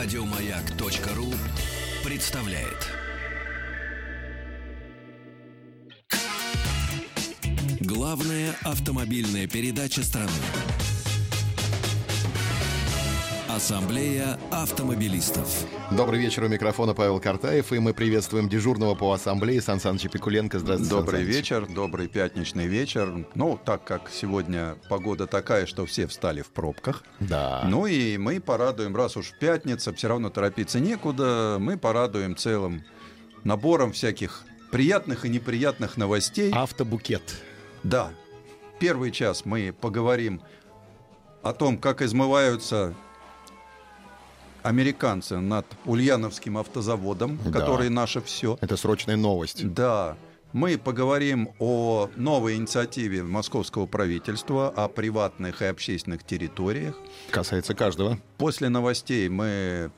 Радиомаяк.ру представляет. Главная автомобильная передача страны. Ассамблея автомобилистов. Добрый вечер, у микрофона Павел Картаев, и мы приветствуем дежурного по ассамблее Сан Саныча Пикуленко. Здравствуйте, Добрый Сан вечер, добрый пятничный вечер. Ну, так как сегодня погода такая, что все встали в пробках. Да. Ну и мы порадуем, раз уж пятница, все равно торопиться некуда, мы порадуем целым набором всяких приятных и неприятных новостей. Автобукет. Да. Первый час мы поговорим о том, как измываются американцы над Ульяновским автозаводом, да. который наше все. Это срочная новость. Да. Мы поговорим о новой инициативе московского правительства, о приватных и общественных территориях. Касается каждого. После новостей мы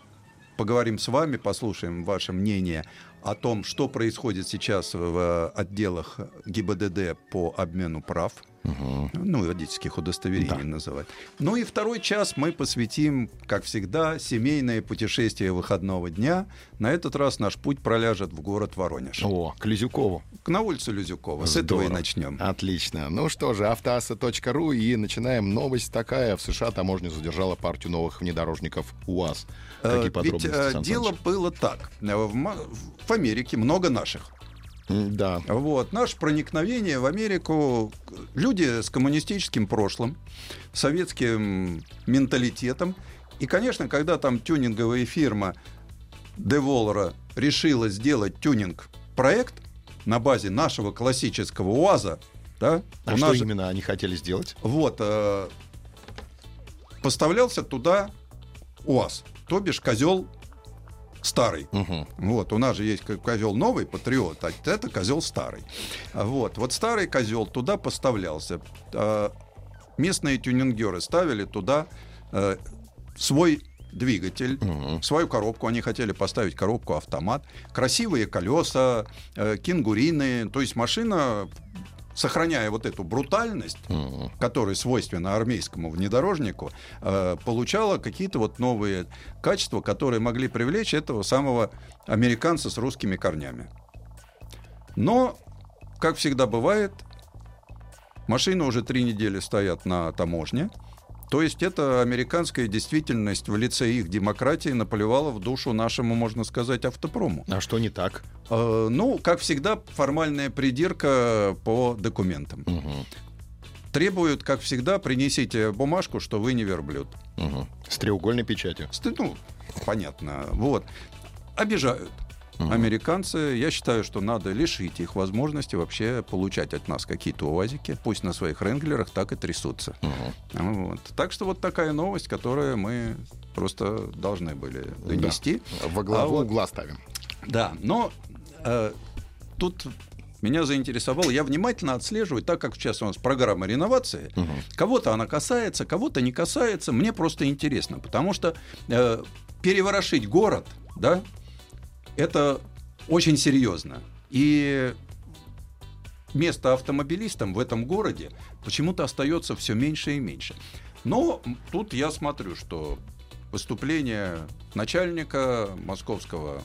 поговорим с вами, послушаем ваше мнение о том, что происходит сейчас в отделах ГИБДД по обмену прав Угу. Ну, водительских удостоверений да. называть. Ну и второй час мы посвятим, как всегда, семейное путешествие выходного дня. На этот раз наш путь проляжет в город Воронеж. О, к Лизюкову. На улицу Лизюкова. С этого и начнем. Отлично. Ну что же, автоаса.ру и начинаем. Новость такая. В США таможня задержала партию новых внедорожников УАЗ. Какие э, подробности? Ведь э, дело было так. В, в Америке много наших да. Вот. Наше проникновение в Америку, люди с коммунистическим прошлым, советским менталитетом. И, конечно, когда там тюнинговая фирма Деволора решила сделать тюнинг-проект на базе нашего классического УАЗа, да, а что нас... именно они хотели сделать? Вот, э, поставлялся туда УАЗ, то бишь козел старый. Угу. Вот, у нас же есть козел новый, патриот, а это козел старый. Вот, вот старый козел туда поставлялся. А, местные тюнингеры ставили туда э, свой двигатель, угу. свою коробку. Они хотели поставить коробку автомат, красивые колеса, э, кенгурины. То есть машина сохраняя вот эту брутальность, mm-hmm. которая свойственна армейскому внедорожнику, э, получала какие-то вот новые качества, которые могли привлечь этого самого американца с русскими корнями. Но, как всегда бывает, машины уже три недели стоят на таможне. То есть это американская действительность в лице их демократии наплевала в душу нашему, можно сказать, автопрому. А что не так? Э, ну, как всегда, формальная придирка по документам. Угу. Требуют, как всегда, принесите бумажку, что вы не верблюд. Угу. С треугольной печатью. Ну, понятно. Вот. Обижают угу. американцы, я считаю, что надо лишить их возможности вообще получать от нас какие-то УАЗики, пусть на своих ренглерах так и трясутся. Угу. Вот. Так что вот такая новость, которую мы просто должны были донести. Да. Во главу а угла ставим. Да, но э, тут меня заинтересовало, я внимательно отслеживаю, так как сейчас у нас программа реновации, угу. кого-то она касается, кого-то не касается, мне просто интересно, потому что э, переворошить город, да, это очень серьезно. И место автомобилистам в этом городе почему-то остается все меньше и меньше. Но тут я смотрю, что выступление начальника московского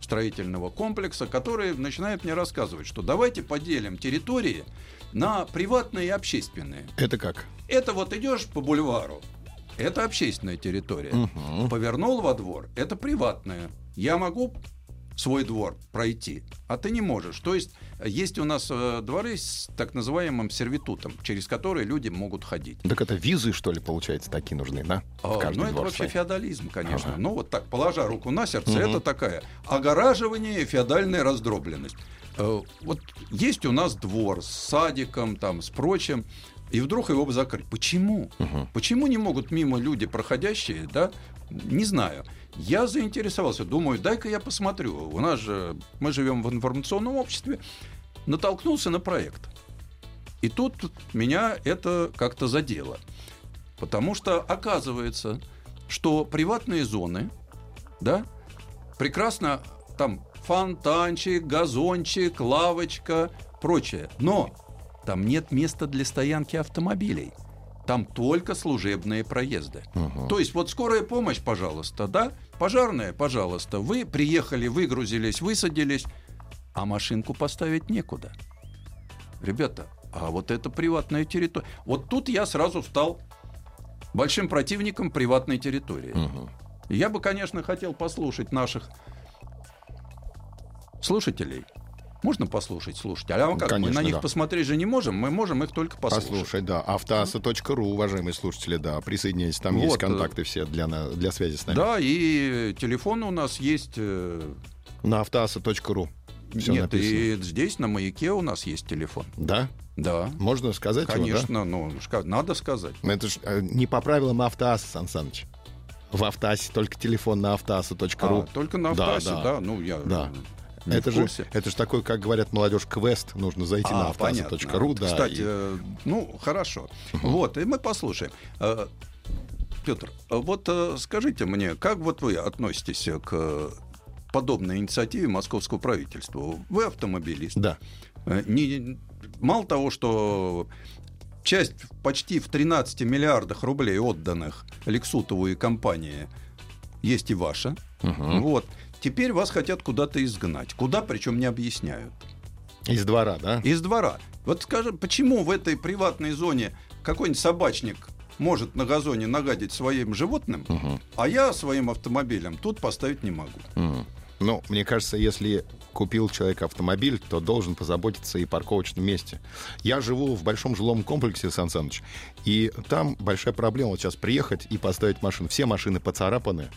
строительного комплекса, который начинает мне рассказывать, что давайте поделим территории на приватные и общественные. Это как? Это вот идешь по бульвару, это общественная территория. Угу. Повернул во двор, это приватная я могу свой двор пройти, а ты не можешь. То есть есть у нас э, дворы с так называемым сервитутом, через которые люди могут ходить. Так это визы, что ли, получается, такие нужны, да? А, ну, это вообще феодализм, конечно. Ага. Ну, вот так, положа руку на сердце, угу. это такая огораживание и феодальная раздробленность. Э, вот есть у нас двор с садиком, там, с прочим, и вдруг его бы закрыть. Почему? Угу. Почему не могут мимо люди проходящие, да? Не знаю. Я заинтересовался, думаю, дай-ка я посмотрю. У нас же, мы живем в информационном обществе, натолкнулся на проект. И тут меня это как-то задело. Потому что оказывается, что приватные зоны, да, прекрасно там фонтанчик, газончик, лавочка, прочее. Но там нет места для стоянки автомобилей. Там только служебные проезды. Мгм. То есть вот скорая помощь, пожалуйста, да? Пожарная, пожалуйста. Вы приехали, выгрузились, высадились, а машинку поставить некуда. Ребята, а вот это приватная территория. Вот тут я сразу стал большим противником приватной территории. Мгм. Я бы, конечно, хотел послушать наших слушателей. Можно послушать слушателей? А как, мы Конечно, на них да. посмотреть же не можем, мы можем их только послушать. Послушай, да. Автоаса.ру, уважаемые слушатели, да. Присоединяйтесь, там есть Вот, э, контакты все для, для связи с нами. Да, и телефон у нас есть. э, На автоаса.ру. Все Нет, написано. и здесь на маяке у нас есть телефон. Да? Да, Можно сказать его, да? конечно, ну, надо сказать. Но это ж э, не по правилам Автоаса, Сан Саныч. В Автоасе только телефон на автоаса.ру. А, только на Да, автоасе, да. да, ну я Да. Не это же, это же такой, как говорят молодежь, квест. Нужно зайти на А, автоаса.ру. понятно. Да, Кстати, и- э, ну, хорошо. Вот, и мы послушаем. Петр, вот э, скажите мне, как вот вы относитесь к э, подобной инициативе московского правительства? Вы автомобилист. Да. Э, не- мало того, что часть почти в 13 миллиардах рублей отданных Лексутову и компании есть и ваша. Мгм. Вот. Теперь вас хотят куда-то изгнать. Куда, причем не объясняют. Из двора, да? Из двора. Вот скажем, почему в этой приватной зоне какой-нибудь собачник может на газоне нагадить своим животным, Мгм. а я своим автомобилем тут поставить не могу. Мгм. Ну, мне кажется, если купил человек автомобиль, то должен позаботиться и о парковочном месте. Я живу в большом жилом комплексе, Сан Саныч, и там большая проблема вот сейчас приехать и поставить машину. Все машины поцарапаны,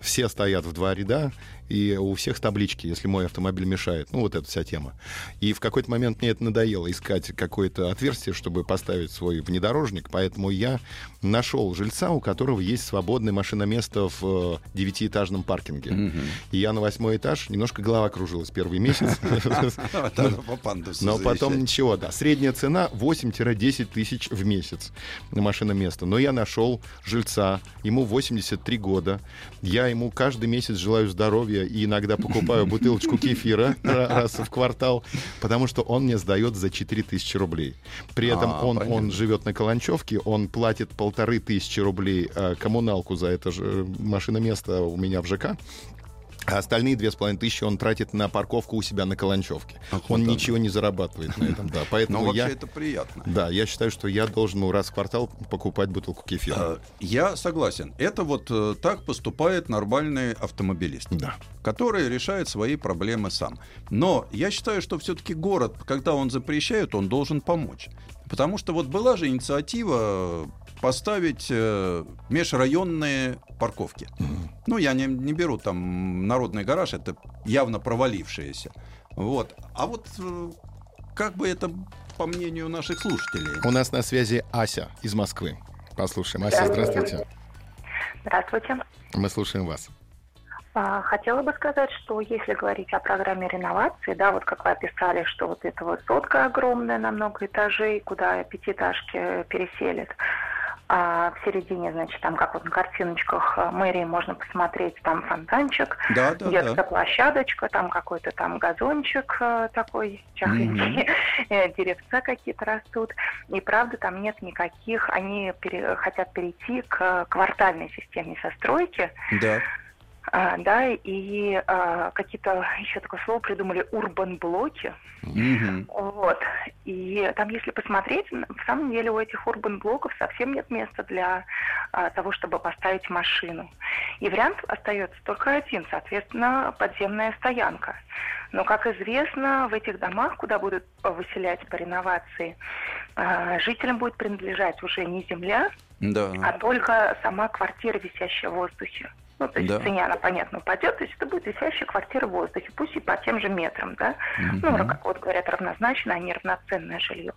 все стоят в два ряда, и у всех таблички, если мой автомобиль мешает. Ну, вот эта вся тема. И в какой-то момент мне это надоело искать какое-то отверстие, чтобы поставить свой внедорожник, поэтому я нашел жильца, у которого есть свободное машиноместо в э, девятиэтажном паркинге. И я на восьмой этаж, немножко голова кружилась первый месяц. Но потом ничего, да. Средняя цена 8-10 тысяч в месяц на машиноместо. Но я нашел жильца, ему 83 года. Я ему каждый месяц желаю здоровья и иногда покупаю бутылочку кефира ра- раз в квартал, потому что он мне сдает за 4 тысячи рублей. При этом А, он, понятно. он живет на Каланчевке, он платит полторы тысячи рублей э, коммуналку за это же э, машиноместо у меня в ЖК. А остальные две с половиной тысячи он тратит на парковку у себя на Каланчевке. Ах, он оно. ничего не зарабатывает на этом, да. Но Поэтому вообще я, это приятно. да, я считаю, что я должен ну, раз в квартал покупать бутылку кефира. Э, Я согласен. Это вот э, так поступает нормальный автомобилист. Да. который решает свои проблемы сам. Но я считаю, что все-таки город, когда он запрещает, он должен помочь. Потому что вот была же инициатива поставить э, межрайонные парковки. Ну, я не, не беру там народный гараж, это явно провалившееся. Вот. А вот э, как бы это, по мнению наших слушателей, У нас на связи Ася из Москвы. Послушаем. Ася, здравствуйте. Здравствуйте. Мы слушаем вас. А, Хотела бы сказать, что если говорить о программе реновации, да, вот как вы описали, что вот эта вот сотка огромная на много этажей, куда пятиэтажки переселят, а в середине, значит, там, как вот на картиночках мэрии можно посмотреть, там фонтанчик, да, да, детская да. площадочка, там какой-то там газончик э, такой чахленький, э, деревца какие-то растут. И правда, там нет никаких, они пере- хотят перейти к квартальной системе застройки, Да. А, да, и а, какие-то, еще такое слово придумали, урбан-блоки. Мгм. Вот. И там, если посмотреть, в самом деле у этих урбан-блоков совсем нет места для а, того, чтобы поставить машину. И вариант остается только один, соответственно, подземная стоянка. Но, как известно, в этих домах, куда будут выселять по реновации, а, жителям будет принадлежать уже не земля, Да. а только сама квартира, висящая в воздухе. Ну, то есть Да. в цене она, понятно, упадет, то есть это будет висящая квартира в воздухе, пусть и по тем же метрам, да. Мгм. Ну, как вот говорят, равнозначно, а не равноценное жилье.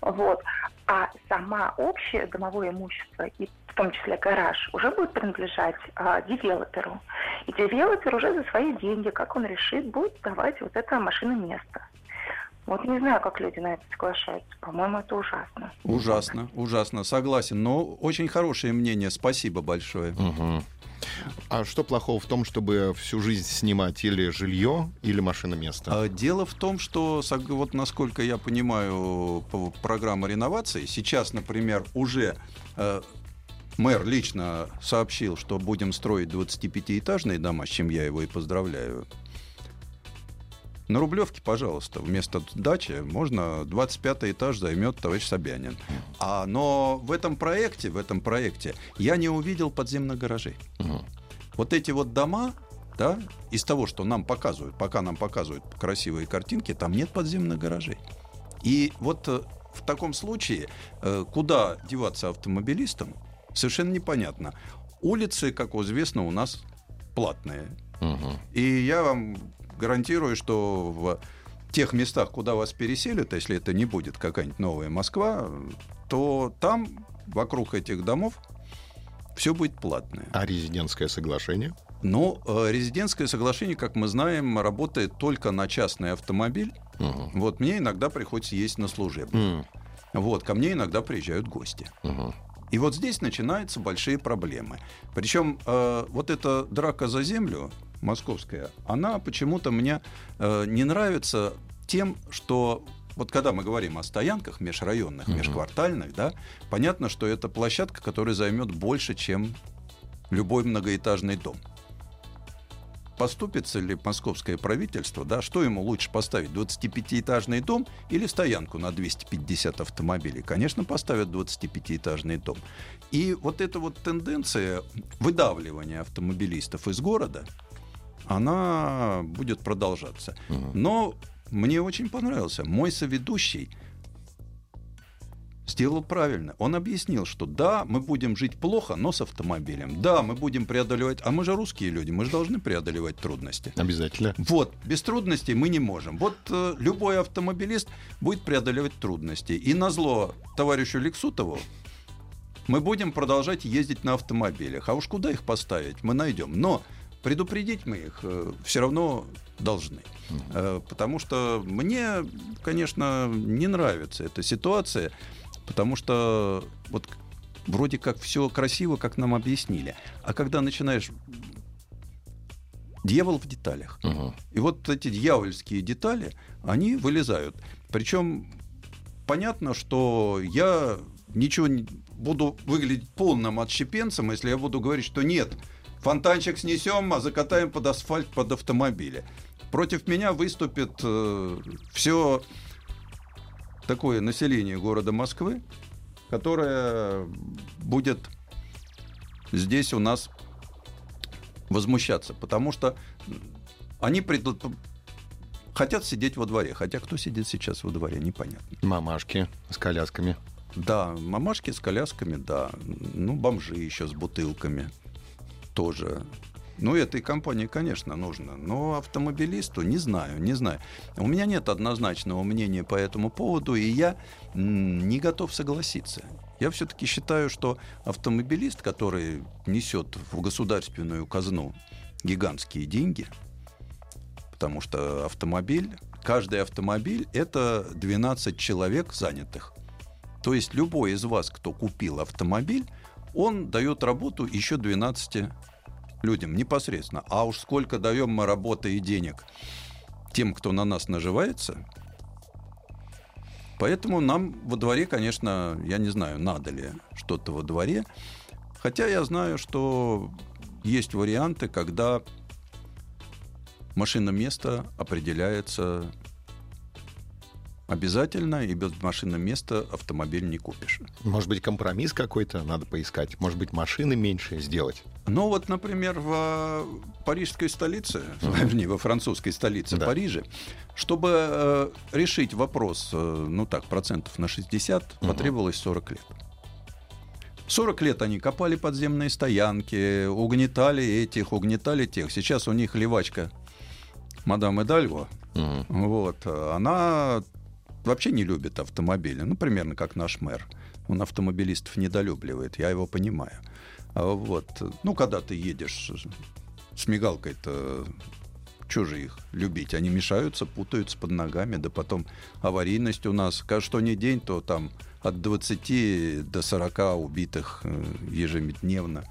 Вот. А сама общее домовое имущество, и в том числе гараж, уже будет принадлежать а, девелоперу. И девелопер уже за свои деньги, как он решит, будет давать вот это машиноместо. Вот не знаю, как люди на это соглашаются. По-моему, это ужасно. Ужасно, ужасно, согласен. Но очень хорошее мнение, спасибо большое. Мгм. А что плохого в том, чтобы всю жизнь снимать или жилье, или машина место? А, Дело в том, что, вот насколько я понимаю, по- программа реновации, сейчас, например, уже э, мэр лично сообщил, что будем строить 25-этажные дома, с чем я его и поздравляю. На Рублевке, пожалуйста, вместо дачи можно 25 этаж займет товарищ Собянин. А, но в этом проекте, в этом проекте я не увидел подземных гаражей. Мгм. Вот эти вот дома, да, из того, что нам показывают, пока нам показывают красивые картинки, там нет подземных гаражей. И вот э, в таком случае, э, куда деваться автомобилистам, совершенно непонятно. Улицы, как известно, у нас платные. Мгм. И я вам гарантирую, что в тех местах, куда вас переселят, если это не будет какая-нибудь новая Москва, то там, вокруг этих домов, все будет платное. А резидентское соглашение? Но э, резидентское соглашение, как мы знаем, работает только на частный автомобиль. Мгм. Вот мне иногда приходится ездить на служебный. М, Вот, ко мне иногда приезжают гости. мгм. И вот здесь начинаются большие проблемы. Причем э, вот эта драка за землю московская, она почему-то мне э, не нравится тем, что вот когда мы говорим о стоянках межрайонных, Мгм. межквартальных, да, понятно, что это площадка, которая займет больше, чем любой многоэтажный дом. Поступится ли московское правительство, да, что ему лучше поставить, 25-этажный дом или стоянку на 250 автомобилей? Конечно, поставят 25-этажный дом. И вот эта вот тенденция выдавливания автомобилистов из города, она будет продолжаться. Мгм. Но мне очень понравился. Мой соведущий сделал правильно. Он объяснил, что да, мы будем жить плохо, но с автомобилем. Да, мы будем преодолевать... А мы же русские люди, мы же должны преодолевать трудности. Обязательно. Вот, без трудностей мы не можем. Вот э, любой автомобилист будет преодолевать трудности. И на зло товарищу Лексутову мы будем продолжать ездить на автомобилях. А уж куда их поставить, мы найдем. Но предупредить мы их все равно должны. Э, потому что мне, конечно, не нравится эта ситуация, потому что вот вроде как все красиво, как нам объяснили. А когда начинаешь... Дьявол в деталях. Мгм. И вот эти дьявольские детали, они вылезают. Причем понятно, что я ничего не буду выглядеть полным отщепенцем, если я буду говорить, что нет, фонтанчик снесем, а закатаем под асфальт под автомобили. Против меня выступит все такое население города Москвы, которое будет здесь у нас возмущаться, потому что они пред- хотят сидеть во дворе. Хотя кто сидит сейчас во дворе, непонятно. Мамашки с колясками. Да, мамашки с колясками, да. Ну, бомжи еще с бутылками тоже. Ну, этой компании, конечно, нужно. Но автомобилисту не знаю, не знаю. У меня нет однозначного мнения по этому поводу, и я не готов согласиться. Я все-таки считаю, что автомобилист, который несет в государственную казну гигантские деньги, потому что автомобиль, каждый автомобиль это 12 человек занятых. То есть любой из вас, кто купил автомобиль, он дает работу еще 12 людям непосредственно. А уж сколько даем мы работы и денег тем, кто на нас наживается. Поэтому нам во дворе, конечно, я не знаю, надо ли что-то во дворе. Хотя я знаю, что есть варианты, когда машина места определяется обязательно, и без машины места автомобиль не купишь. Может быть, компромисс какой-то надо поискать? Может быть, машины меньше сделать? Ну вот, например, в парижской столице, вернее, во французской столице Да. Париже, чтобы э, решить вопрос, э, ну так, процентов на 60, Мгм. потребовалось 40 лет. 40 лет они копали подземные стоянки, угнетали этих, угнетали тех. Сейчас у них левачка мадам Эдальго, Мгм. вот, э, она вообще не любит автомобили. Ну, примерно как наш мэр. Он автомобилистов недолюбливает, я его понимаю. А Вот. Ну, когда ты едешь с мигалкой-то, же их любить? Они мешаются, путаются под ногами, да потом аварийность у нас. Что не день, то там от 20 до 40 убитых э, ежедневно.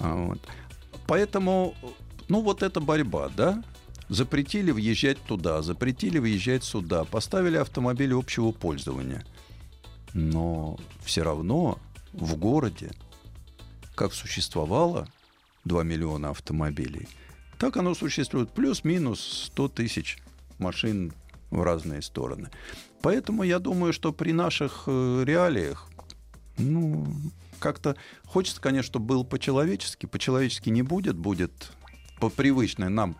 А Вот. Поэтому, ну вот эта борьба, да, запретили въезжать туда, запретили въезжать сюда, поставили автомобили общего пользования. Но все равно в городе, как существовало 2 миллиона автомобилей, так оно существует плюс-минус 100 тысяч машин в разные стороны. Поэтому я думаю, что при наших э, реалиях, ну, как-то хочется, конечно, чтобы был по-человечески. По-человечески не будет, будет по привычной нам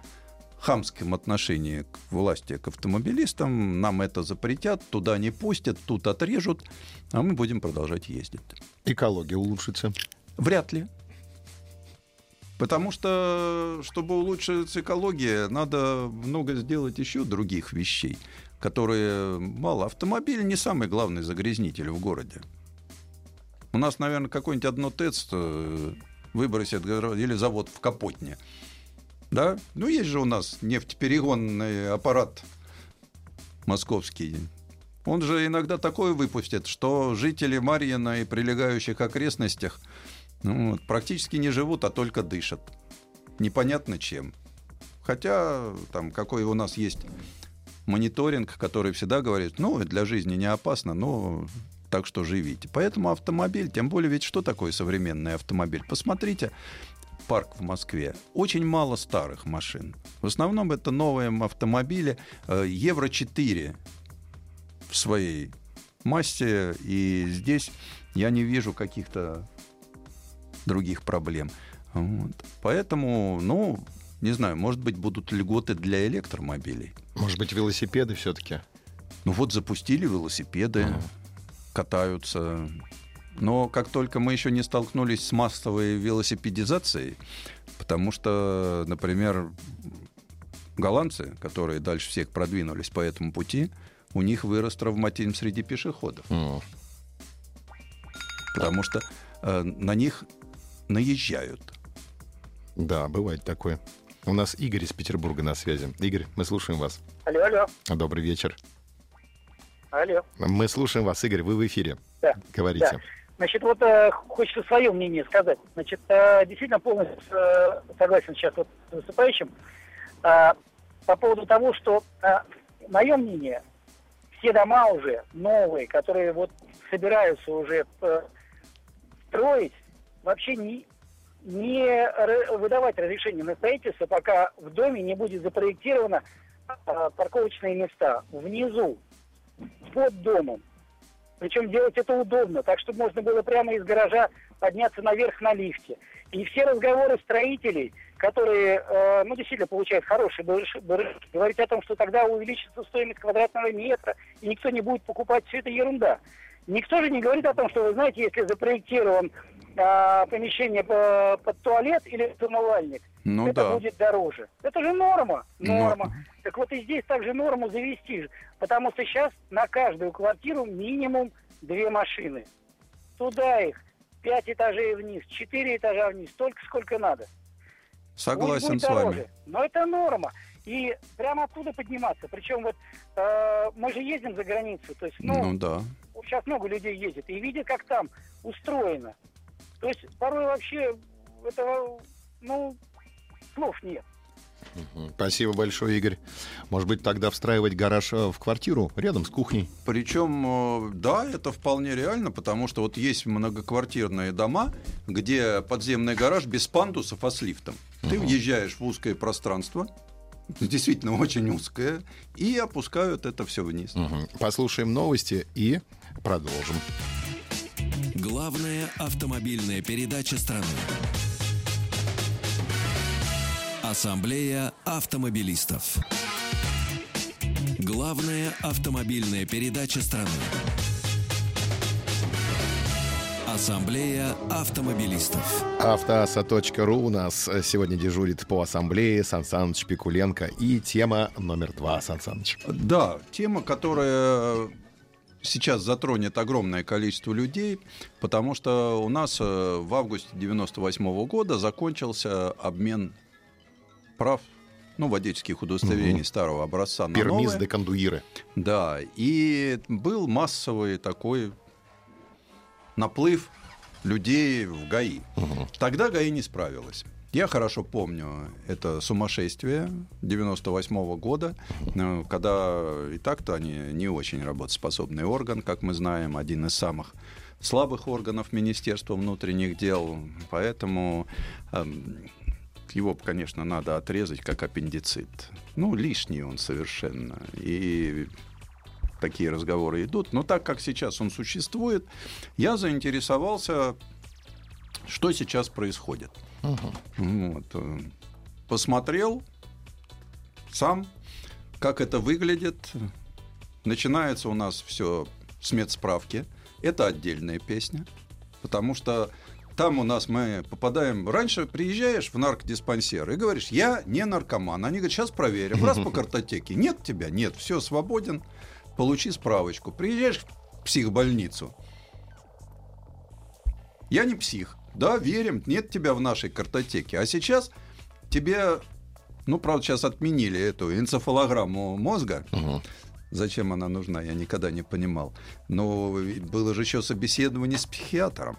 хамском отношении к власти, к автомобилистам. Нам это запретят, туда не пустят, тут отрежут, а мы будем продолжать ездить. Экология улучшится? Вряд ли. Потому что, чтобы улучшить экологию, надо много сделать еще других вещей, которые мало. Автомобиль не самый главный загрязнитель в городе. У нас, наверное, какой-нибудь одно ТЭЦ выбросит или завод в Капотне. Да? Ну, есть же у нас нефтеперегонный аппарат московский. Он же иногда такое выпустит, что жители Марьина и прилегающих окрестностях ну, практически не живут, а только дышат. Непонятно чем. Хотя там какой у нас есть мониторинг, который всегда говорит, ну, для жизни не опасно, но так что живите. Поэтому автомобиль, тем более ведь что такое современный автомобиль? Посмотрите, парк в Москве. Очень мало старых машин. В основном это новые автомобили э, Евро-4 в своей массе. И здесь я не вижу каких-то других проблем. Вот. Поэтому, ну, не знаю, может быть, будут льготы для электромобилей. Может быть, велосипеды все-таки? Ну вот запустили велосипеды, uh-huh. катаются. Но как только мы еще не столкнулись с массовой велосипедизацией, потому что, например, голландцы, которые дальше всех продвинулись по этому пути, у них вырос травматизм среди пешеходов. Uh-huh. Потому что э, на них наезжают. Да, бывает такое. У нас Игорь из Петербурга на связи. Игорь, мы слушаем вас. Алло, алло. Добрый вечер. Алло. Мы слушаем вас, Игорь, вы в эфире. Да. Говорите. Да. Значит, вот э, хочется свое мнение сказать. Значит, э, действительно полностью э, согласен сейчас вот с выступающим э, по поводу того, что э, мое мнение, все дома уже новые, которые вот собираются уже э, строить, вообще не, не выдавать разрешение на строительство, пока в доме не будет запроектировано а, парковочные места внизу, под домом. Причем делать это удобно, так чтобы можно было прямо из гаража подняться наверх на лифте. И все разговоры строителей, которые, э, ну, действительно получают хорошие барыши, говорить о том, что тогда увеличится стоимость квадратного метра, и никто не будет покупать, все это ерунда. Никто же не говорит о том, что, вы знаете, если запроектирован а, помещение по, под туалет или умывальник, ну, это да. будет дороже. Это же норма, ну. норма. Но... Так вот и здесь также норму завести, потому что сейчас на каждую квартиру минимум две машины. Туда их пять этажей вниз, четыре этажа вниз, столько сколько надо. Согласен будет с дороже. вами. Но это норма. И прямо оттуда подниматься. Причем вот э, мы же ездим за границу, то есть, ну, ну да. Сейчас много людей ездит и видят, как там устроено. То есть порой вообще этого, ну, слов нет. Спасибо большое, Игорь. Может быть, тогда встраивать гараж э, в квартиру рядом с кухней? Причем, э, да, это вполне реально, потому что вот есть многоквартирные дома, где подземный гараж без пандусов, а с лифтом. Ты въезжаешь в узкое пространство, действительно очень узкое, и опускают это все вниз. Угу. Послушаем новости и продолжим. Главная автомобильная передача страны. Ассамблея автомобилистов. Главная автомобильная передача страны. Ассамблея автомобилистов. Автоаса.ру у нас сегодня дежурит по ассамблее Сан Саныч Пикуленко. И тема номер два, Сан Саныч. Да, тема, которая сейчас затронет огромное количество людей, потому что у нас э, в августе 98 года закончился обмен прав ну, водительских удостоверений угу. старого образца на Пермис новые. де кондуиры. Да, и был массовый такой наплыв людей в ГАИ. Угу. Тогда ГАИ не справилась. Я хорошо помню это сумасшествие 98 года, э, когда и так-то они не очень работоспособный орган, как мы знаем, один из самых слабых органов Министерства внутренних дел, поэтому эм, его, конечно, надо отрезать как аппендицит. Ну, лишний он совершенно. И такие разговоры идут. Но так как сейчас он существует, я заинтересовался, что сейчас происходит. Вот. э, Посмотрел сам, как это выглядит. Начинается у нас все с медсправки. Это отдельная песня, потому что там у нас мы попадаем... Раньше приезжаешь в наркодиспансер и говоришь, я не наркоман. Они говорят, сейчас проверим. Раз по картотеке. Нет тебя? Нет. Все, свободен. Получи справочку. Приезжаешь в психбольницу. Я не псих. Да, верим, нет тебя в нашей картотеке. А сейчас тебе, ну, правда, сейчас отменили эту энцефалограмму мозга. Зачем она нужна, я никогда не понимал. Но было же еще собеседование с психиатром.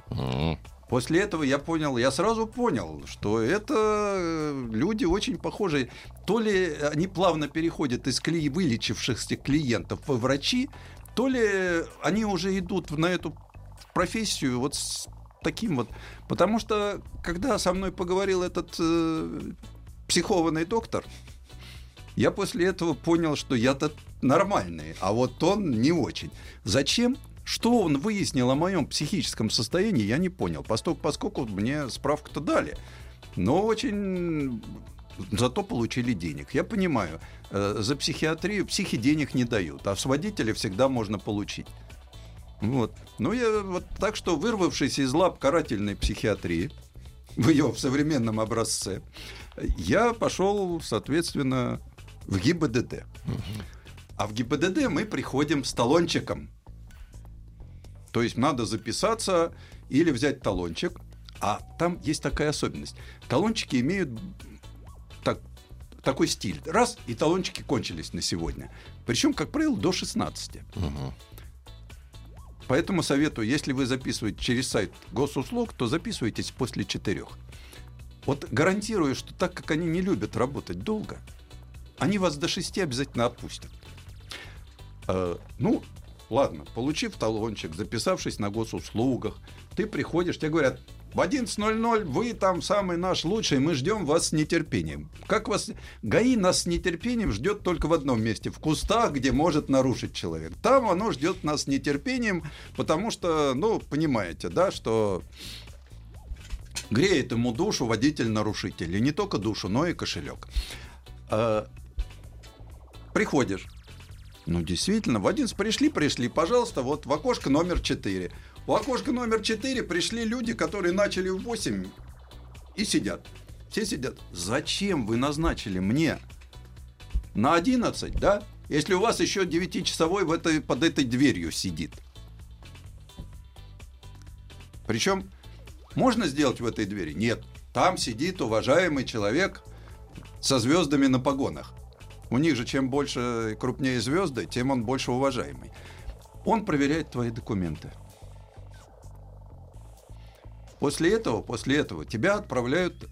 После этого я понял, я сразу понял, что это э, люди очень похожие. То ли они плавно переходят из кли... вылечившихся клиентов во врачи, то ли они уже идут на эту профессию вот с таким вот. Потому что, когда со мной поговорил этот э, психованный доктор, я после этого понял, что я-то нормальный, а вот он не очень. Зачем? Что он выяснил о моем психическом состоянии, я не понял, поскольку, поскольку мне справку-то дали. Но очень зато получили денег. Я понимаю, э, за психиатрию психи денег не дают, а с водителя всегда можно получить. Вот. Ну, я вот так что, вырвавшись из лап карательной психиатрии, в ее в современном образце, я пошел, соответственно, в ГИБДД. А в ГИБДД мы приходим с талончиком. То есть надо записаться или взять талончик. А там есть такая особенность. Талончики имеют так, такой стиль. Раз, и талончики кончились на сегодня. Причем, как правило, до 16. Поэтому советую, если вы записываете через сайт госуслуг, то записывайтесь после четырех. Вот гарантирую, что так как они не любят работать долго, они вас до шести обязательно отпустят. Э, ну, ладно, получив талончик, записавшись на госуслугах, ты приходишь, тебе говорят, в 11.00 вы там самый наш лучший, мы ждем вас с нетерпением. Как вас... ГАИ нас с нетерпением ждет только в одном месте, в кустах, где может нарушить человек. Там оно ждет нас с нетерпением, потому что, ну, понимаете, да, что греет ему душу водитель-нарушитель. И не только душу, но и кошелек. А, приходишь. Ну, действительно, в 11 пришли, пришли, пожалуйста, вот в окошко номер 4. У окошка номер 4 пришли люди, которые начали в 8 и сидят. Все сидят. Зачем вы назначили мне на 11, да? Если у вас еще 9-часовой в этой, под этой дверью сидит. Причем можно сделать в этой двери? Нет. Там сидит уважаемый человек со звездами на погонах. У них же чем больше и крупнее звезды, тем он больше уважаемый. Он проверяет твои документы. После этого, после этого тебя отправляют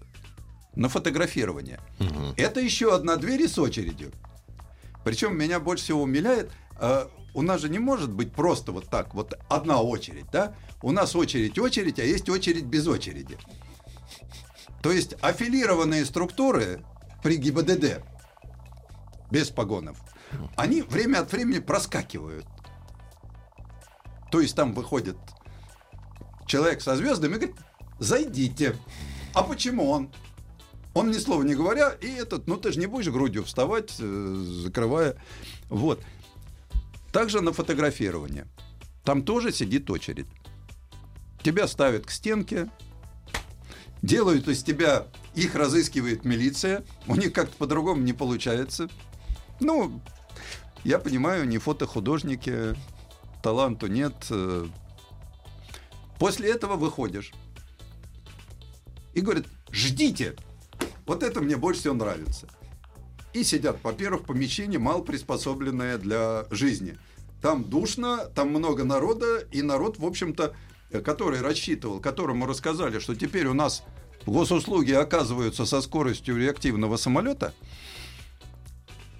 на фотографирование. Мгм. Это еще одна дверь с очередью. Причем меня больше всего умиляет, э, у нас же не может быть просто вот так, вот одна очередь, да? У нас очередь, очередь, а есть очередь без очереди. То есть аффилированные структуры при ГИБДД без погонов, они время от времени проскакивают. То есть там выходит человек со звездами и говорит, зайдите. А почему он? Он ни слова не говоря, и этот, ну ты же не будешь грудью вставать, э, закрывая. Вот. Также на фотографирование. Там тоже сидит очередь. Тебя ставят к стенке, делают из тебя, их разыскивает милиция, у них как-то по-другому не получается. Ну, я понимаю, не фотохудожники, таланту нет. э. После этого выходишь и говорят, ждите. Вот это мне больше всего нравится. И сидят, во-первых, помещение мало приспособленное для жизни. Там душно, там много народа, и народ, в общем-то, который рассчитывал, которому рассказали, что теперь у нас госуслуги оказываются со скоростью реактивного самолета,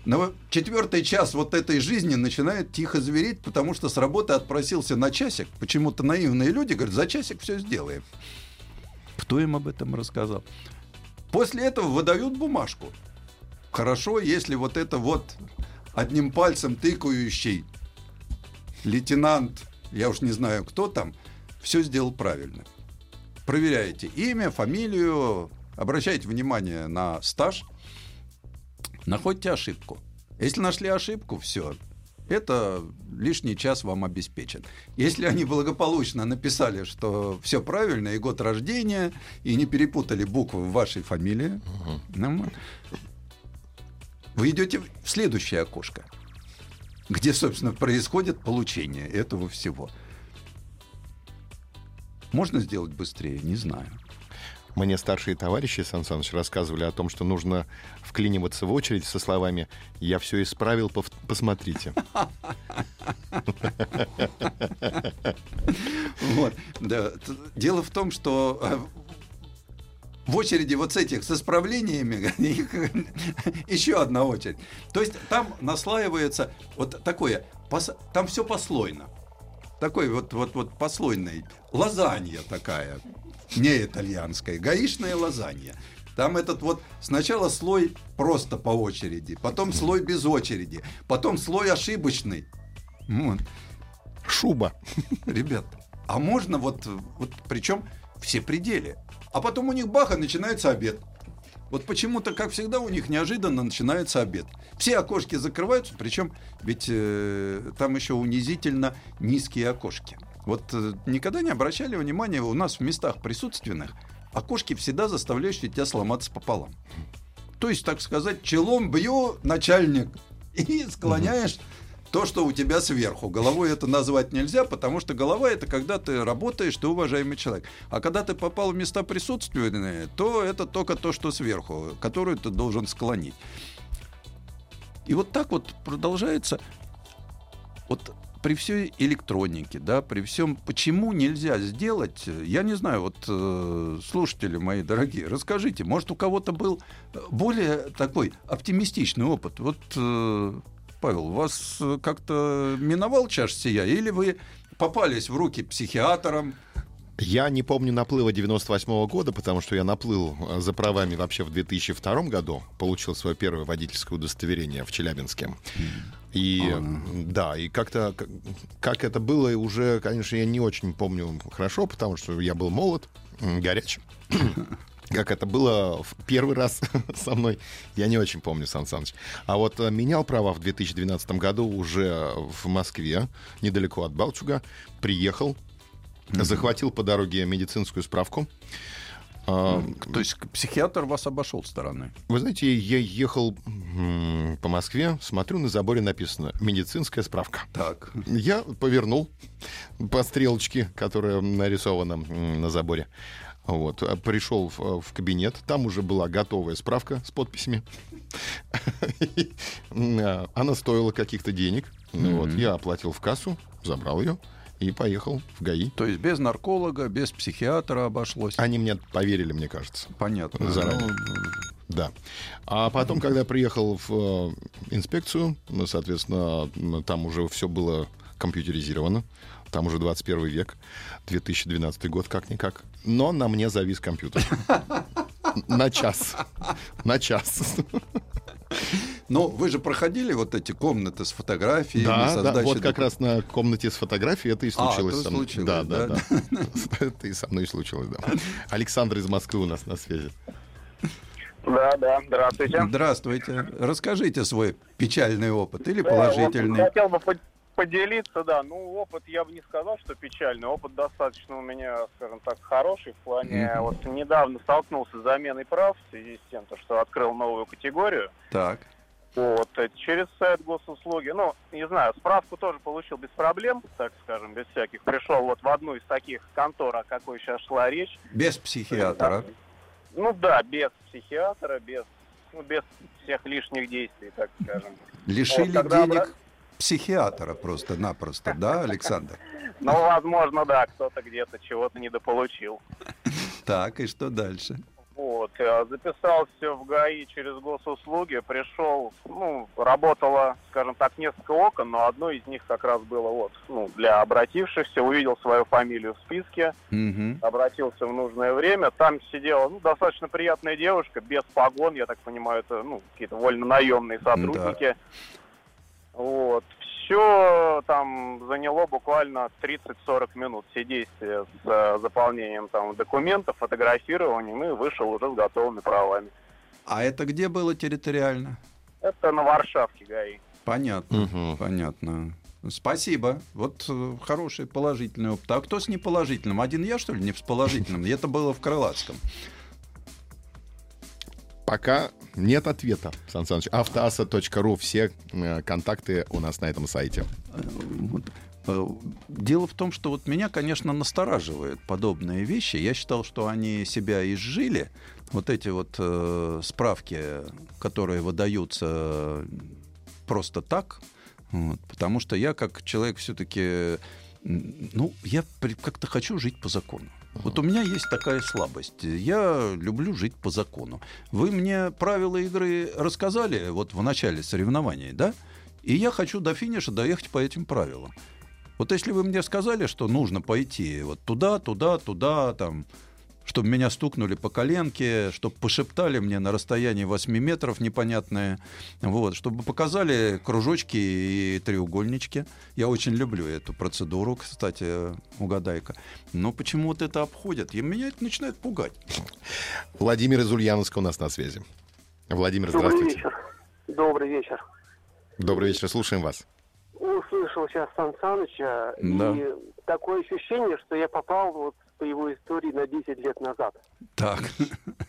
на четвертый час вот этой жизни начинает тихо звереть, потому что с работы отпросился на часик. Почему-то наивные люди говорят, за часик все сделаем. Кто им об этом рассказал? После этого выдают бумажку. Хорошо, если вот это вот одним пальцем тыкающий лейтенант, я уж не знаю, кто там, все сделал правильно. Проверяете имя, фамилию, обращайте внимание на стаж, находите ошибку. Если нашли ошибку, все, это лишний час вам обеспечен. Если они благополучно написали, что все правильно, и год рождения, и не перепутали буквы в вашей фамилии, uh вы идете в следующее окошко, где, собственно, происходит получение этого всего. Можно сделать быстрее? Не знаю. Мне старшие товарищи, Сан Саныч, рассказывали о том, что нужно вклиниваться в очередь со словами «Я все исправил, посмотрите». Вот. Дело в том, что э, в очереди вот с этих, с исправлениями, еще одна очередь. То есть там наслаивается вот такое, там все послойно. Такой вот, вот, вот послойный. Лазанья такая, не итальянская, гаишная лазанья. Там этот вот сначала слой просто по очереди, потом слой без очереди, потом слой ошибочный. Вот. Шуба. Ребят, а можно вот, вот причем все пределы. А потом у них баха начинается обед. Вот почему-то, как всегда, у них неожиданно начинается обед. Все окошки закрываются, причем ведь э, там еще унизительно низкие окошки. Вот э, никогда не обращали внимания, у нас в местах присутственных окошки всегда заставляющие тебя сломаться пополам. То есть, так сказать, челом бью начальник и склоняешь то, что у тебя сверху. Головой это назвать нельзя, потому что голова это когда ты работаешь, ты уважаемый человек. А когда ты попал в места присутственные, то это только то, что сверху, которую ты должен склонить. И вот так вот продолжается. Вот при всей электронике, да, при всем, почему нельзя сделать, я не знаю, вот э, слушатели мои дорогие, расскажите, может у кого-то был более такой оптимистичный опыт, вот э, Павел, вас э, как-то миновал чаш сия, или вы попались в руки психиатрам, я не помню наплыва 98 -го года, потому что я наплыл э, за правами вообще в 2002 году. Получил свое первое водительское удостоверение в Челябинске. И а. да, и как-то как это было, уже, конечно, я не очень помню хорошо, потому что я был молод, горяч. Как это было в первый раз со мной, я не очень помню, Сан Саныч. А вот э, менял права в 2012 году уже в Москве, недалеко от Балчуга. Приехал. Захватил по дороге медицинскую справку. Mm-hmm. То есть психиатр вас обошел стороной? Вы знаете, я ехал по Москве, смотрю, на заборе написано «медицинская справка». Так. Я повернул по стрелочке, которая нарисована на заборе. Вот, а пришел в, в кабинет, там уже была готовая справка с подписями. А, она стоила каких-то денег. Вот, я оплатил в кассу, забрал ее и поехал в ГАИ. То есть без нарколога, без психиатра обошлось? Они мне поверили, мне кажется. Понятно. Заранее. Ну, да. А потом, когда я приехал в э, инспекцию, ну, соответственно, там уже все было компьютеризировано. Там уже 21 век, 2012 год, как-никак. Но на мне завис компьютер. На час. На час. Но вы же проходили вот эти комнаты с фотографиями. Да, да вот как раз на комнате с фотографией это и а, случилось. А, со мной. Случилось, да, да, да. Это и со мной случилось, да. Александр из Москвы у нас на связи. Да, да, здравствуйте. Здравствуйте. Расскажите свой печальный опыт или положительный. Вот хотел бы поделиться, да. Ну, опыт я бы не сказал, что печальный. Опыт достаточно у меня, скажем так, хороший в плане. Mm-hmm. Вот недавно столкнулся с заменой прав в связи с тем, что открыл новую категорию. Так. Вот, э, через сайт госуслуги. Ну, не знаю, справку тоже получил без проблем, так скажем, без всяких. Пришел вот в одну из таких контор, о какой сейчас шла речь. Без психиатра? Ну да, без психиатра, без, ну, без всех лишних действий, так скажем. Лишили вот, денег психиатра просто-напросто, да, Александр? Ну, возможно, да, кто-то где-то чего-то недополучил. Так, и что дальше? Вот, я записался в ГАИ через госуслуги, пришел, ну, работало, скажем так, несколько окон, но одно из них как раз было вот, ну, для обратившихся, увидел свою фамилию в списке, Мгм. обратился в нужное время, там сидела, ну, достаточно приятная девушка, без погон, я так понимаю, это, ну, какие-то вольно-наемные сотрудники. Вот, все там заняло буквально 30-40 минут, все действия с э, заполнением там документов, фотографированием, и вышел уже с готовыми правами. А это где было территориально? Это на Варшавке, ГАИ. Понятно, Мгм. понятно. Спасибо. Вот э, хороший положительный опыт. А кто с неположительным? Один я, что ли, не с положительным? Это было в Крылатском. Пока нет ответа, Сан Саныч. Автоаса.ру. Все э, контакты у нас на этом сайте. Э, э, Дело в том, что вот меня, конечно, настораживают подобные вещи. Я считал, что они себя изжили. Вот эти вот э, справки, которые выдаются просто так, вот, потому что я как человек все-таки, ну, я как-то хочу жить по закону. Вот у меня есть такая слабость. Я люблю жить по закону. Вы мне правила игры рассказали вот в начале соревнований, да? И я хочу до финиша доехать по этим правилам. Вот если вы мне сказали, что нужно пойти вот туда, туда, туда, там, чтобы меня стукнули по коленке, чтобы пошептали мне на расстоянии 8 метров непонятное, вот, чтобы показали кружочки и треугольнички. Я очень люблю эту процедуру, кстати, угадай-ка. Но почему вот это обходят? И меня это начинает пугать. Владимир из Ульяновска у нас на связи. Владимир, Добрый здравствуйте. вечер. Добрый вечер. Добрый вечер, слушаем вас. Услышал сейчас Сан Саныча, Да. и такое ощущение, что я попал вот по его истории на 10 лет назад. Так.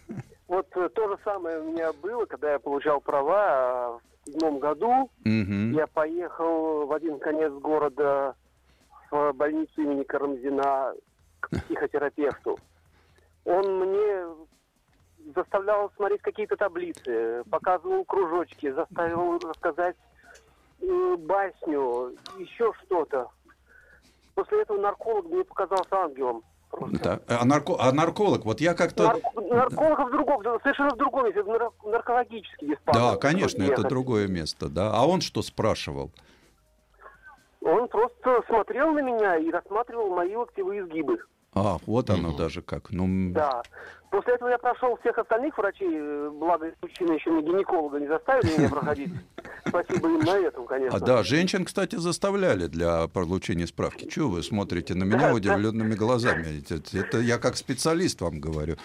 Вот э, то же самое у меня было, когда я получал права а, в седьмом году. Мгм. Я поехал в один конец города в больницу имени Карамзина к психотерапевту. Он мне заставлял смотреть какие-то таблицы, показывал кружочки, заставил рассказать басню, еще что-то. После этого нарколог мне показался ангелом. Просто. Так. А, нарко- а нарколог, вот я как-то... Нарк- Нарколог в другом, совершенно в другом месте, нар- наркологический диспансер. Да, конечно, это Ехать. другое место, да. А он что спрашивал? Он просто смотрел на меня и рассматривал мои локтевые изгибы. А, вот оно Мгм. даже как. Ну, м, Да. После этого я прошел всех остальных врачей, э, благо мужчины еще на гинеколога не заставили меня проходить. Спасибо им на этом, конечно. А да, женщин, кстати, заставляли для получения справки. Чего вы смотрите на меня удивленными глазами? Это, это я как специалист вам говорю.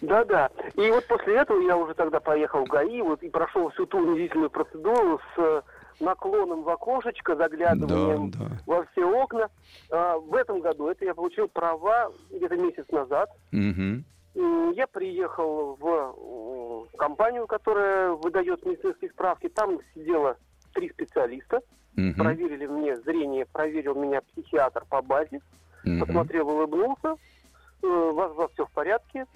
Да-да. И вот после этого я уже тогда поехал в ГАИ вот, и прошел всю ту унизительную процедуру с э, наклоном в окошечко, заглядыванием Да, да. во все окна. А, в этом году это я получил права где-то месяц назад. М, Я приехал в компанию, которая выдает медицинские справки. Там сидело три специалиста. Мгм. Проверили мне зрение, проверил меня психиатр по базе. Мгм. Посмотрел, улыбнулся. Э, вас, все в порядке.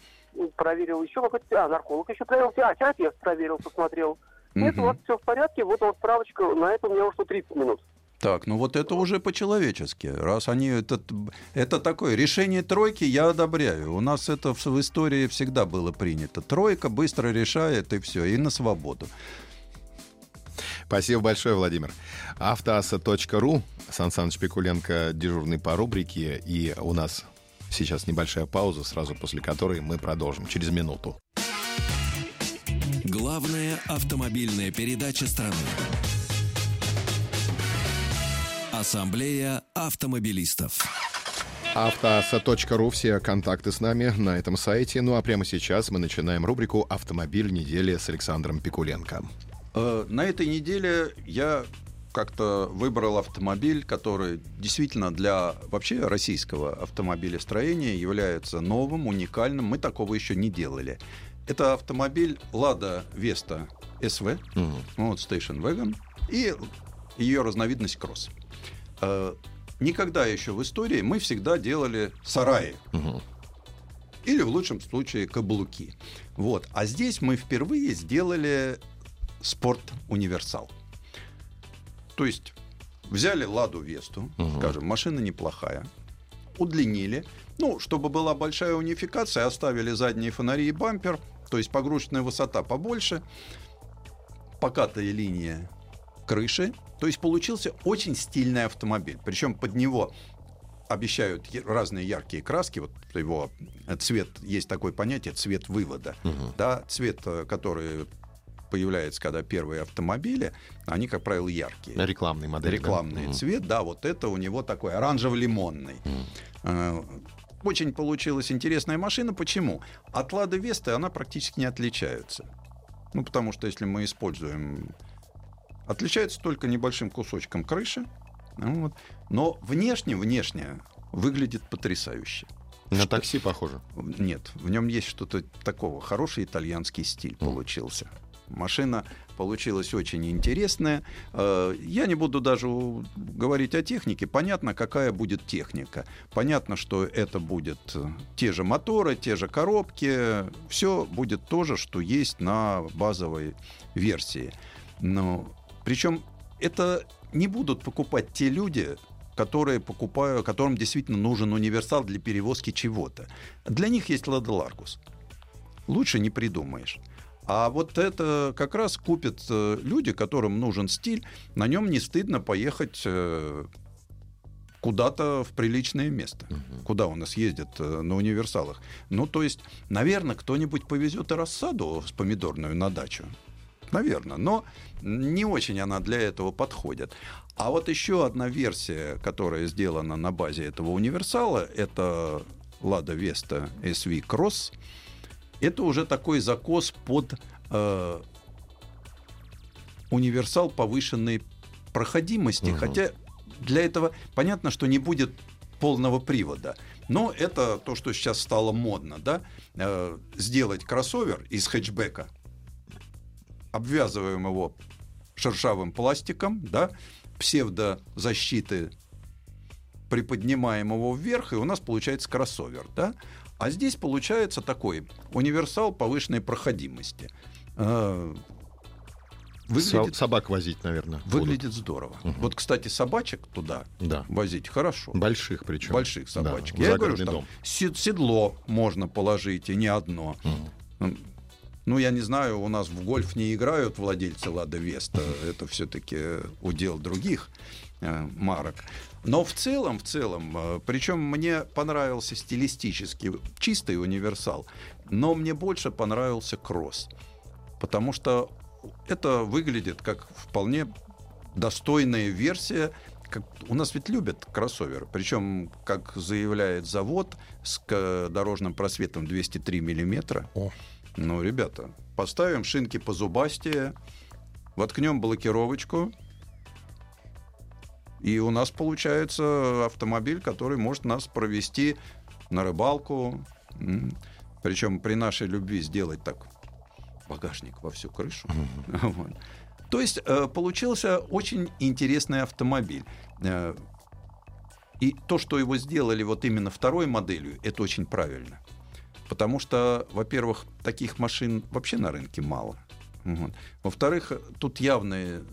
Проверил еще какой-то... А, нарколог еще проверил. А, терапевт проверил, посмотрел. Нет, Мгм. вот все в порядке. Вот вам справочка. На это у меня ушло 30 минут. Так, ну вот это уже по-человечески. Раз они это, это такое решение тройки, я одобряю. У нас это в, в истории всегда было принято. Тройка быстро решает и все, и на свободу. Спасибо большое, Владимир. Автоаса.ру. Сан Саныч Пикуленко, дежурный по рубрике. И у нас сейчас небольшая пауза, сразу после которой мы продолжим через минуту. Главная автомобильная передача страны. Ассамблея автомобилистов. Автоаса.ру. Все контакты с нами на этом сайте. Ну а прямо сейчас мы начинаем рубрику «Автомобиль недели» с Александром Пикуленко. Э, На этой неделе я как-то выбрал автомобиль, который действительно для вообще российского автомобилестроения является новым, уникальным. Мы такого еще не делали. Это автомобиль Lada Vesta SV, ну, вот Station Wagon, и ее разновидность кросс. Э, Никогда еще в истории мы всегда делали сараи. Мгм. Или в лучшем случае каблуки. Вот. А здесь мы впервые сделали спорт-универсал. То есть взяли Ладу Весту, Мгм. скажем, машина неплохая. удлинили. Ну, чтобы была большая унификация, оставили задние фонари и бампер, то есть погрузочная высота побольше, покатая линия крыши. То есть получился очень стильный автомобиль. Причем под него обещают разные яркие краски. Вот его э, цвет, есть такое понятие цвет вывода. Да, цвет, э, который появляется, когда первые автомобили, они, как правило, яркие. Рекламный модель. да? Рекламный Мгм. цвет, да, вот это у него такой оранжево-лимонный. Э, Очень получилась интересная машина. Почему? От Лады Весты она практически не отличается. Ну, потому что если мы используем... Отличается только небольшим кусочком крыши. Ну вот. Но внешне, внешне выглядит потрясающе. На такси похоже. Нет, в нем есть что-то такого. Хороший итальянский стиль получился. Машина получилась очень интересная. Э, Я не буду даже говорить о технике. Понятно, какая будет техника. Понятно, что это будет э, те же моторы, те же коробки. Все будет то же, что есть на базовой версии. Но причем это не будут покупать те люди, которые покупают, которым действительно нужен универсал для перевозки чего-то. Для них есть Лада Ларгус. Лучше не придумаешь. А вот это как раз купят э, люди, которым нужен стиль. На нем не стыдно поехать э, куда-то в приличное место. Куда у нас ездят э, на универсалах. Ну, то есть, наверное, кто-нибудь повезет и рассаду с помидорную на дачу. Наверное, но не очень она для этого подходит. А вот еще одна версия, которая сделана на базе этого универсала, это Lada Vesta SV Cross. Это уже такой закос под э, универсал повышенной проходимости. Хотя для этого понятно, что не будет полного привода. Но это то, что сейчас стало модно, да, Э, сделать кроссовер из хэтчбека, обвязываем его шершавым пластиком, да, псевдозащиты приподнимаем его вверх, и у нас получается кроссовер, да. А здесь получается такой универсал повышенной проходимости. Э, Выглядит, Собак возить, наверное. выглядит здорово. Вот, кстати, собачек туда Да. возить хорошо. Больших причем. Больших собачек. Да, Я говорю, что дом. там се- седло можно положить, и не одно. М, Ну, я не знаю, у нас в гольф не играют владельцы Лада Веста. Это все-таки удел других э, марок. Но в целом, в целом, причем мне понравился стилистически чистый универсал, но мне больше понравился кросс. Потому что это выглядит как вполне достойная версия. Как, у нас ведь любят кроссоверы. Причем, как заявляет завод, с дорожным просветом 203 миллиметра. О. Ну, ребята, поставим шинки позубастее, воткнем блокировочку, и у нас получается автомобиль, который может нас провести на рыбалку. Причем при нашей любви сделать так багажник во всю крышу. Вот. То есть э, получился очень интересный автомобиль. Э, И то, что его сделали вот именно второй моделью, это очень правильно. Потому что, во-первых, таких машин вообще на рынке мало. Вот. Во-вторых, тут явный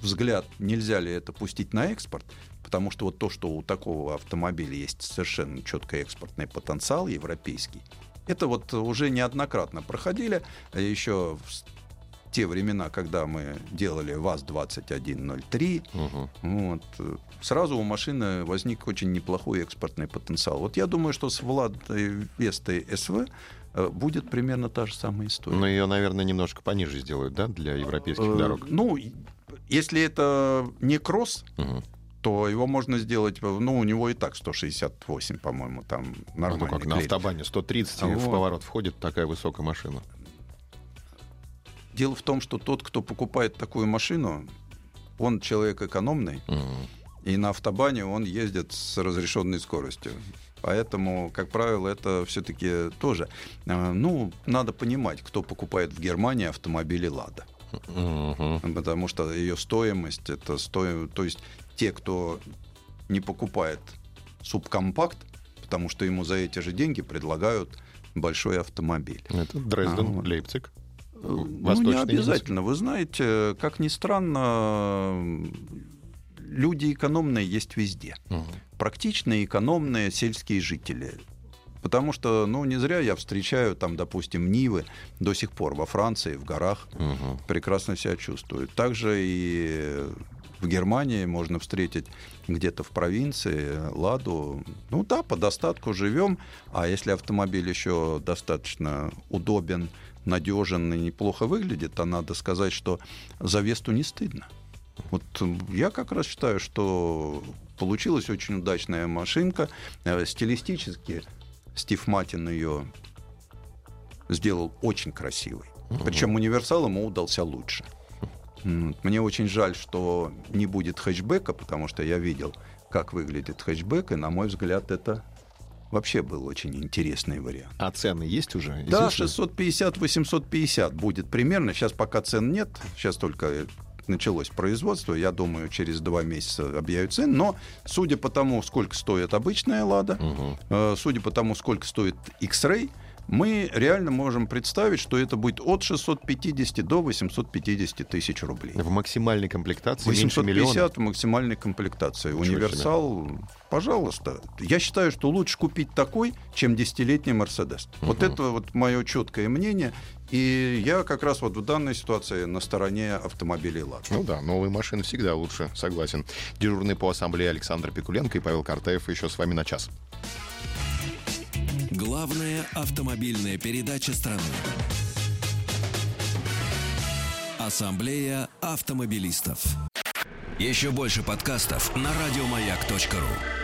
взгляд, нельзя ли это пустить на экспорт, потому что вот то, что у такого автомобиля есть совершенно четкий экспортный потенциал европейский, это вот уже неоднократно проходили, еще в те времена, когда мы делали ВАЗ-2103, Мгм. вот, э, сразу у машины возник очень неплохой экспортный потенциал. Вот я думаю, что с Владой Вестой СВ э, будет примерно та же самая история. Но ее, наверное, немножко пониже сделают, да, для европейских Э, дорог. Ну, если это не кросс, Мгм. то его можно сделать, ну, у него и так 168, по-моему, там Ну, нормально. как на автобане 130 и в поворот входит такая высокая машина. Дело в том, что тот, кто покупает такую машину, он человек экономный, Мгм. и на автобане он ездит с разрешенной скоростью. Поэтому, как правило, это все-таки тоже. э, Ну, надо понимать, кто покупает в Германии автомобили Лада. Мгм. Потому что ее стоимость это стоит. То есть те, кто не покупает субкомпакт, потому что ему за эти же деньги предлагают большой автомобиль. Это Дрезден, А, вот. Лейпциг. Ну, не обязательно. Вы знаете, как ни странно, люди экономные есть везде. Практичные, экономные сельские жители. Потому что, ну, не зря я встречаю там, допустим, Нивы до сих пор во Франции, в горах, Мгм. прекрасно себя чувствуют. Также и в Германии можно встретить где-то в провинции Ладу. Ну да, по достатку живем, а если автомобиль еще достаточно удобен, надежен и неплохо выглядит, то надо сказать, что за Весту не стыдно. Вот я как раз считаю, что получилась очень удачная машинка. Э, Стилистически Стив Матин ее сделал очень красивой. Причем универсал ему удался лучше. Мне очень жаль, что не будет хэтчбека, потому что я видел, как выглядит хэтчбек, и, на мой взгляд, это вообще был очень интересный вариант. А цены есть уже? Да, Известны? 650-850 будет примерно. Сейчас пока цен нет, сейчас только началось производство, я думаю, через два месяца объявят цены, но судя по тому, сколько стоит обычная «Лада», э, судя по тому, сколько стоит X-Ray, мы реально можем представить, что это будет от 650 до 850 тысяч рублей. В максимальной комплектации меньше миллиона. 850 в максимальной комплектации. Ничего себе. Универсал, пожалуйста. Я считаю, что лучше купить такой, чем десятилетний Мерседес. Вот это вот мое четкое мнение. И я как раз вот в данной ситуации на стороне автомобилей «Лада». Ну да, новые машины всегда лучше, согласен. Дежурный по ассамблее Александр Пикуленко и Павел Картаев еще с вами на час. Главная автомобильная передача страны. Ассамблея автомобилистов. Еще больше подкастов на радиомаяк.ру.